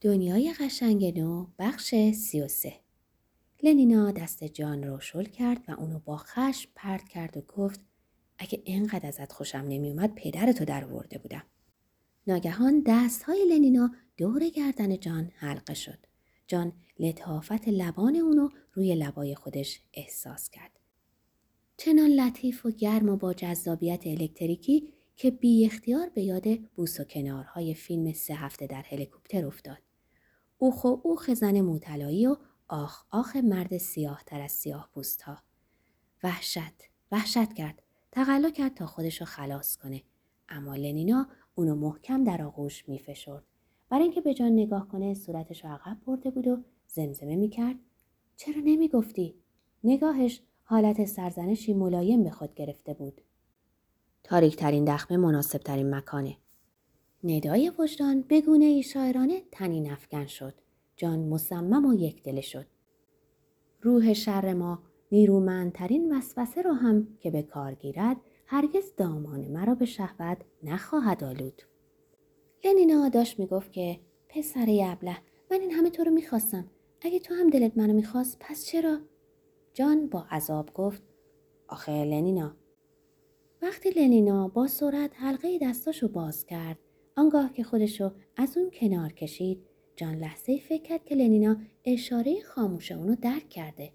دنیای قشنگ نو بخش سی و سه لنینا دست جان رو شل کرد و اونو با خشم پرت کرد و گفت اگه اینقدر ازت خوشم نمیومد پدرتو در ورده بودم. ناگهان دست های لنینا دور گردن جان حلقه شد. جان لطافت لبان اونو روی لبای خودش احساس کرد. چنان لطیف و گرم و با جذابیت الکتریکی که بی اختیار به یاد بوس و کنارهای فیلم سه هفته در هلیکوپتر افتاد. اوخ و اوخ زن موتلایی و آخ آخ مرد سیاه تر از سیاه پوست ها. وحشت وحشت کرد. تقلا کرد تا خودشو خلاص کنه. اما لنینا اونو محکم در آغوش میفشرد. برای اینکه به جان نگاه کنه صورتش عقب برده بود و زمزمه می‌کرد. چرا نمی‌گفتی؟ نگاهش حالت سرزنشی ملایم به خود گرفته بود. تاریکترین دخمه مناسبترین مکانه. ندای وجدان به گونه ای شاعرانه تنی نفکن شد. جان مصمم و یک دل شد. روح شر ما نیرومندترین وسوسه را هم که به کار گیرد هرگز دامان مرا به شهوت نخواهد آلود. لنینا داشت می‌گفت که پسر یبله من این همه تو رو می‌خواستم. اگه تو هم دلت منو می‌خواست پس چرا؟ جان با عذاب گفت آخه لنینا وقتی لنینا با سرعت حلقه دستاشو باز کرد آنگاه که خودشو از اون کنار کشید جان لحظه فکر کرد که لنینا اشاره خاموش اونو درک کرده.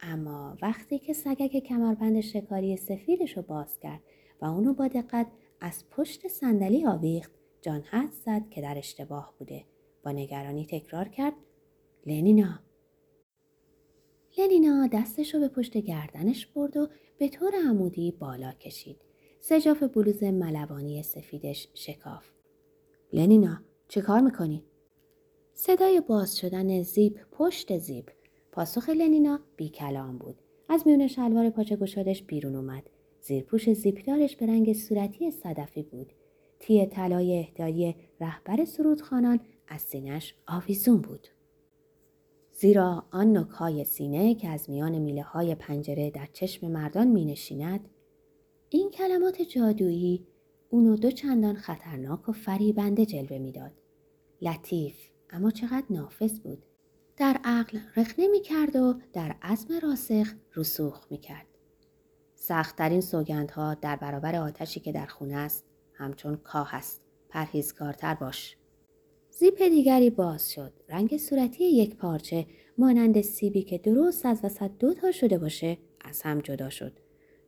اما وقتی که سگک کمربند شکاری سفیدشو باز کرد و اونو با دقت از پشت صندلی آویخت جان حد زد که در اشتباه بوده. با نگرانی تکرار کرد لنینا. لنینا دستشو به پشت گردنش برد و به طور عمودی بالا کشید. سجاف بلوز ملوانی سفیدش شکاف لنینا چه کار می‌کنی؟ صدای باز شدن زیپ پشت زیپ. پاسخ لنینا بی کلام بود. از میون شلوار پاچه گشادش بیرون اومد. زیرپوش زیپدارش به رنگ صورتی صدفی بود. تی طلای اهدایی رهبر سرودخانان از سینش آویزون بود. زیرا آن نکهای سینه که از میان میله های پنجره در چشم مردان می نشیند این کلمات جادویی اونو دو چندان خطرناک و فریبنده جلوه می‌داد. لطیف اما چقدر نافذ بود. در عقل رخنه می کرد و در عزم راسخ رسوخ می کرد. سختترین سوگندها در برابر آتشی که در خونه است همچون کاه است. پرهیزکارتر باش. زیپ دیگری باز شد. رنگ صورتی یک پارچه مانند سیبی که درست از وسط دو تا شده باشه از هم جدا شد.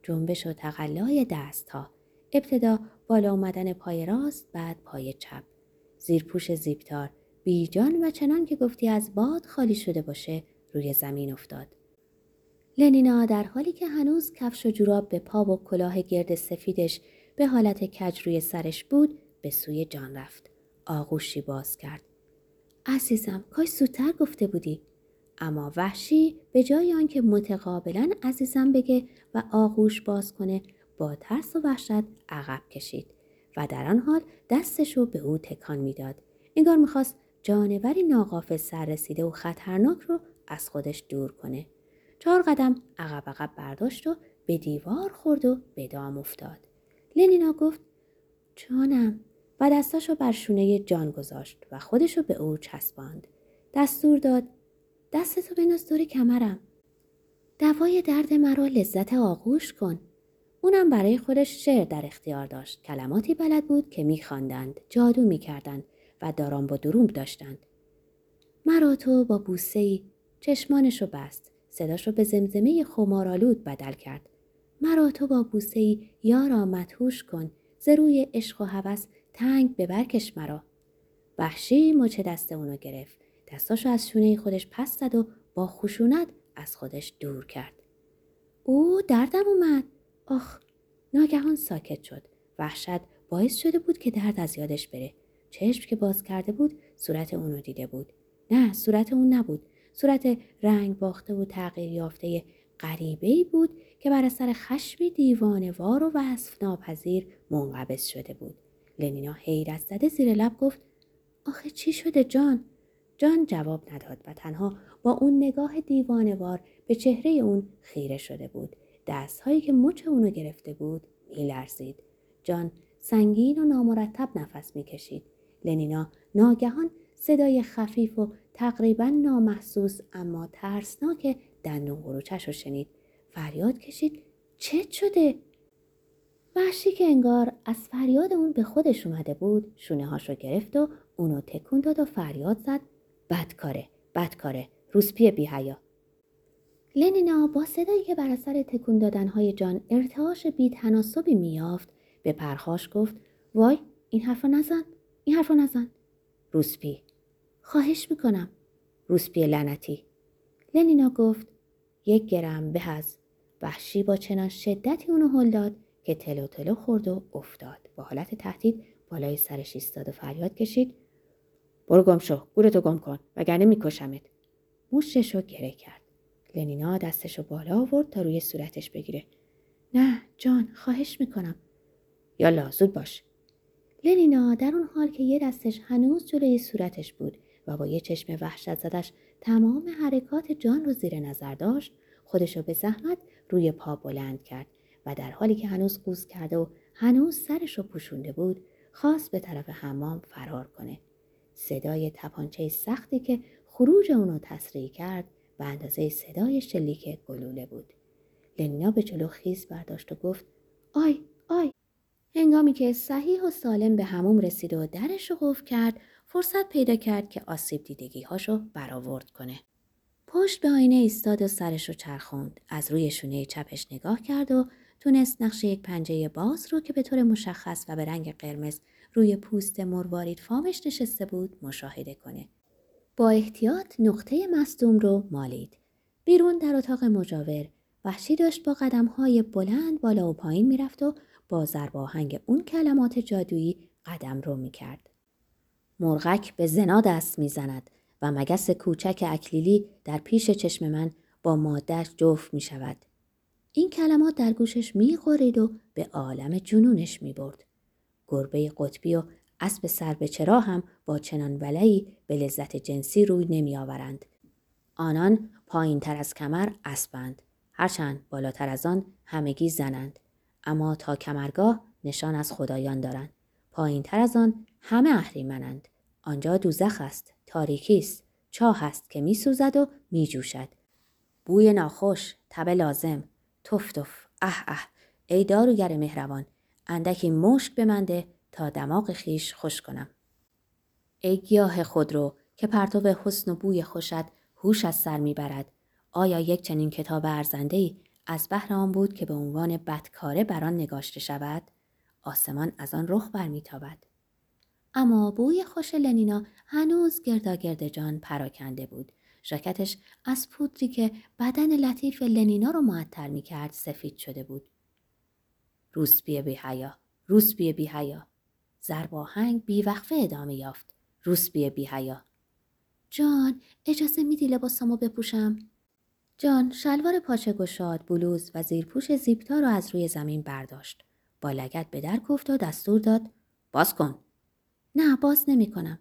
جنبش و تقلای دستها ابتدا بالا آمدن پای راست بعد پای چپ. زیرپوش زیبتار بیجان و چنان که گفتی از باد خالی شده باشه روی زمین افتاد. لنینا در حالی که هنوز کفش و جوراب به پا و کلاه گرد سفیدش به حالت کج روی سرش بود به سوی جان رفت. آغوشی باز کرد. عزیزم کاش زودتر گفته بودی. اما وحشی به جای آنکه متقابلا عزیزم بگه و آغوش باز کنه با ترس و وحشت عقب کشید و در آن حال دستش رو به او تکان می‌داد. انگار می‌خواست جانوری ناقافل سر رسیده و خطرناک رو از خودش دور کنه. چهار قدم عقب عقب برداشت و به دیوار خورد و به دام افتاد. لنینا گفت جانم. و دستاشو بر شونه جان گذاشت و خودشو به او چسباند. دستور داد دستتو بناز دور کمرم. دوای درد مرا لذت آغوش کن. اونم برای خودش شعر در اختیار داشت. کلماتی بلد بود که میخواندند، جادو می‌کردند و داران با دروم داشتند. مرا تو با بوسه ای چشمانش رو بست. صداش رو به زمزمه خمارالود بدل کرد. مرا تو با بوسه ای یارا مدهوش کن. زروی عشق و هوس تنگ به برکش مرا. وحشی مچ دست اونو گرفت. دستاشو از شونه خودش پس زد و با خشونت از خودش دور کرد. او دردم اومد. آخ ناگهان ساکت شد. وحشت باعث شده بود که درد از یادش بره. چشم که باز کرده بود صورت اونو دیده بود. نه صورت اون نبود. صورت رنگ باخته و تغییر یافته غریبه ای بود که بر اثر خشمی دیوانوار و وصف ناپذیر منقبض شده بود. لنینا حیرت زده زیر لب گفت آخه چی شده جان؟ جان جواب نداد و تنها با اون نگاه دیوانوار به چهره اون خیره شده بود. دستهایی که مچ اونو گرفته بود میلرزید. جان سنگین و نامرتب نفس می‌کشید. لنینا ناگهان صدای خفیف و تقریبا نامحسوس اما ترسناک دندون قروچش رو شنید. فریاد کشید چه شده؟ وحشی که انگار از فریاد اون به خودش اومده بود شونه هاش رو گرفت و اونو تکون داد و فریاد زد بدکاره بدکاره روسپی بیهیا لنینا با صدایی که بر اثر تکون دادنهای جان ارتعاش بی تناسبی میافت به پرخاش گفت وای این حرفا نزن این حرفا نزن. روسپی خواهش می‌کنم. روسپی لعنتی. لنینا گفت یک گرم به از. وحشی با چنان شدتی اونو هل داد که تلو تلو خورد و افتاد. با حالت تهدید بالای سرش ایستاد و فریاد کشید برو گم شو گورتو گم کن وگرنه میکشمت. موشش رو گره کرد. لنینا دستشو بالا آورد تا روی صورتش بگیره. نه جان خواهش می‌کنم. یالا زود باش. لنینا در اون حال که یه دستش هنوز جلوی صورتش بود و با یه چشم وحشت زدش تمام حرکات جان رو زیر نظر داشت خودشو به زحمت روی پا بلند کرد و در حالی که هنوز قوز کرده و هنوز سرش رو پوشونده بود خواست به طرف حمام فرار کنه. صدای تپانچه سختی که خروج اونو تسریع کرد به اندازه صدای شلیک گلوله بود. لنینا به جلو خیز برداشت و گفت آی آی هنگامی که صحیح و سالم به هموم رسید و درش رو قفل کرد فرصت پیدا کرد که آسیب دیدگی هاشو برآورد کنه. پشت به آینه ایستاد و سرش رو چرخوند. از روی شونه چپش نگاه کرد و تونست نقش یک پنجه باز رو که به طور مشخص و به رنگ قرمز روی پوست مروارید فامش نشسته بود مشاهده کنه. با احتیاط نقطه مصدوم رو مالید. بیرون در اتاق مجاور وحشی داشت با قدم های بلند بالا و پایین می‌رفت و با ضرب آهنگ اون کلمات جادویی قدم رو می‌کرد. مرغک به زنا دست می‌زند و مگس کوچک اکلیلی در پیش چشم من با مادر جفت می شود. این کلمات در گوشش می و به عالم جنونش می برد. گربه قطبی و اسب سر به چرا هم با چنان ولعی به لذت جنسی روی نمی آورند. آنان پایین تر از کمر اسبند. هرچند بالاتر از آن همگی زنند. اما تا کمرگاه نشان از خدایان دارند. پایین تر از آن همه اهریمنند. آنجا دوزخ است. تاریکی است. چاه است که می سوزد و می جوشد. بوی ناخوش، تب لازم، تف تف، اه اه، ای داروگر مهربان، اندکی مشک بمنده تا دماغ خیش خوش کنم. ای گیاه خود رو که پرتو حسن و بوی خوشت هوش از سر می‌برد آیا یک چنین کتاب ارزنده ای از بهر آن بود که به عنوان بدکاره بر آن نگاشته شود آسمان از آن رخ برمیتابد اما بوی خوش لنینا هنوز گرداگرد جان پراکنده بود ژاکتش از پودری که بدن لطیف لنینا رو معطر می کرد سفید شده بود. روسپی بی حیا، روسپی بی حیا. زرباهنگ بی وقفه ادامه یافت. روسپی بی حیا. جان اجازه میدی لباسامو بپوشم؟ جان شلوار پاچه گشاد بلوز و زیرپوش زیپتا رو از روی زمین برداشت. با لگت به در گفت و دستور داد باز کن. نه باز نمی کنم.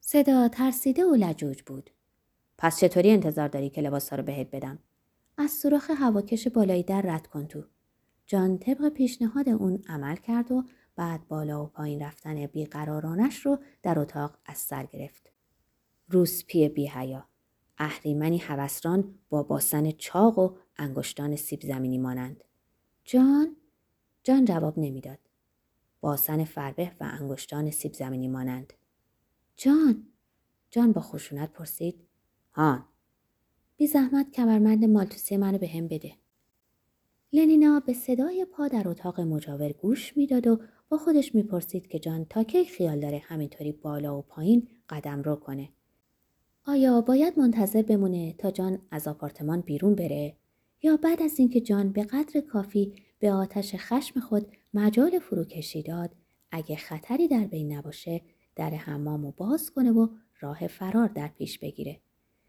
صدا ترسیده و لجوج بود. پس چطوری انتظار داری که لباسا رو بهت بدم؟ از سوراخ هواکش بالایی در رد کن تو. جان طبق پیشنهاد اون عمل کرد و بعد بالا و پایین رفتن بیقرارانش رو در اتاق از سر گرفت. روسپی بی حیا. اهریمنی هوسران با باسن چاق و انگشتان سیب زمینی مانند. جان؟ جان جواب نمی‌داد. باسن فربه و انگشتان سیب زمینی مانند. جان؟ جان با خشونت پرسید. هان بی زحمت کمرمند مالتوسی منو به هم بده. لنینا به صدای پا در اتاق مجاور گوش می‌داد و با خودش می‌پرسید که جان تا کی خیال داره همینطوری بالا و پایین قدم رو کنه. آیا باید منتظر بمونه تا جان از آپارتمان بیرون بره یا بعد از اینکه جان به قدر کافی به آتش خشم خود مجال فروکشی داد اگه خطری در بین نباشه در حمامو باز کنه و راه فرار در پیش بگیره.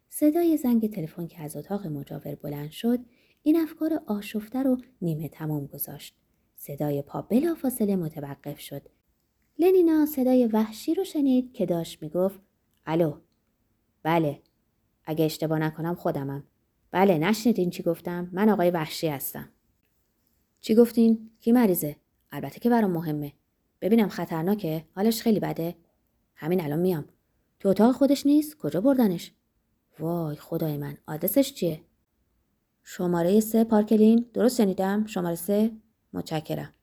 صدای زنگ تلفن که از اتاق مجاور بلند شد این افکار آشفته رو نیمه تمام گذاشت صدای پا بلافاصله متوقف شد. لنینا صدای وحشی رو شنید که داشت می‌گفت الو. بله. اگه اشتباه نکنم خودمم. بله نشنیدین چی گفتم؟ من آقای وحشی هستم. چی گفتین؟ کی مریضه؟ البته که برام مهمه. ببینم خطرناکه حالش خیلی بده. همین الان میام. تو اتاق خودش نیست؟ کجا بردنش؟ وای خدای من آدرسش چیه؟ شماره سه پارکلین. درست شنیدم. شماره سه؟ متشکرم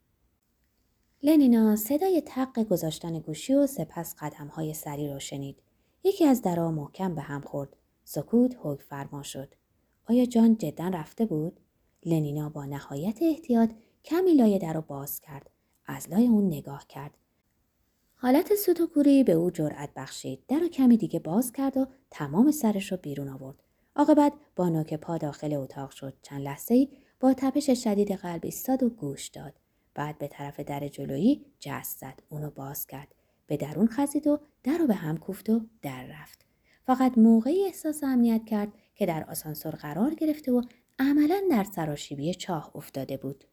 لنینا صدای تق گذاشتن گوشی و سپس قدم های سری رو شنید. یکی از درا محکم به هم خورد. سکوت حک فرما شد. آیا جان جدا رفته بود؟ لنینا با نهایت احتیاط کمی لای در رو باز کرد. از لای اون نگاه کرد. حالت سوتوکوری به او جرأت بخشید. در رو کمی دیگه باز کرد و تمام سرش رو بیرون آورد. عاقبت با نوک پا داخل اتاق شد. چند لحظه ای با تپش شدید قلب ایستاد و گوش داد. بعد به طرف در جلویی جست زد. اونو باز کرد. به درون خزید و در رو به هم کوفت و در رفت. فقط موقعی احساس امنیت کرد که در آسانسور قرار گرفته و عملا در سراشیبی چاه افتاده بود.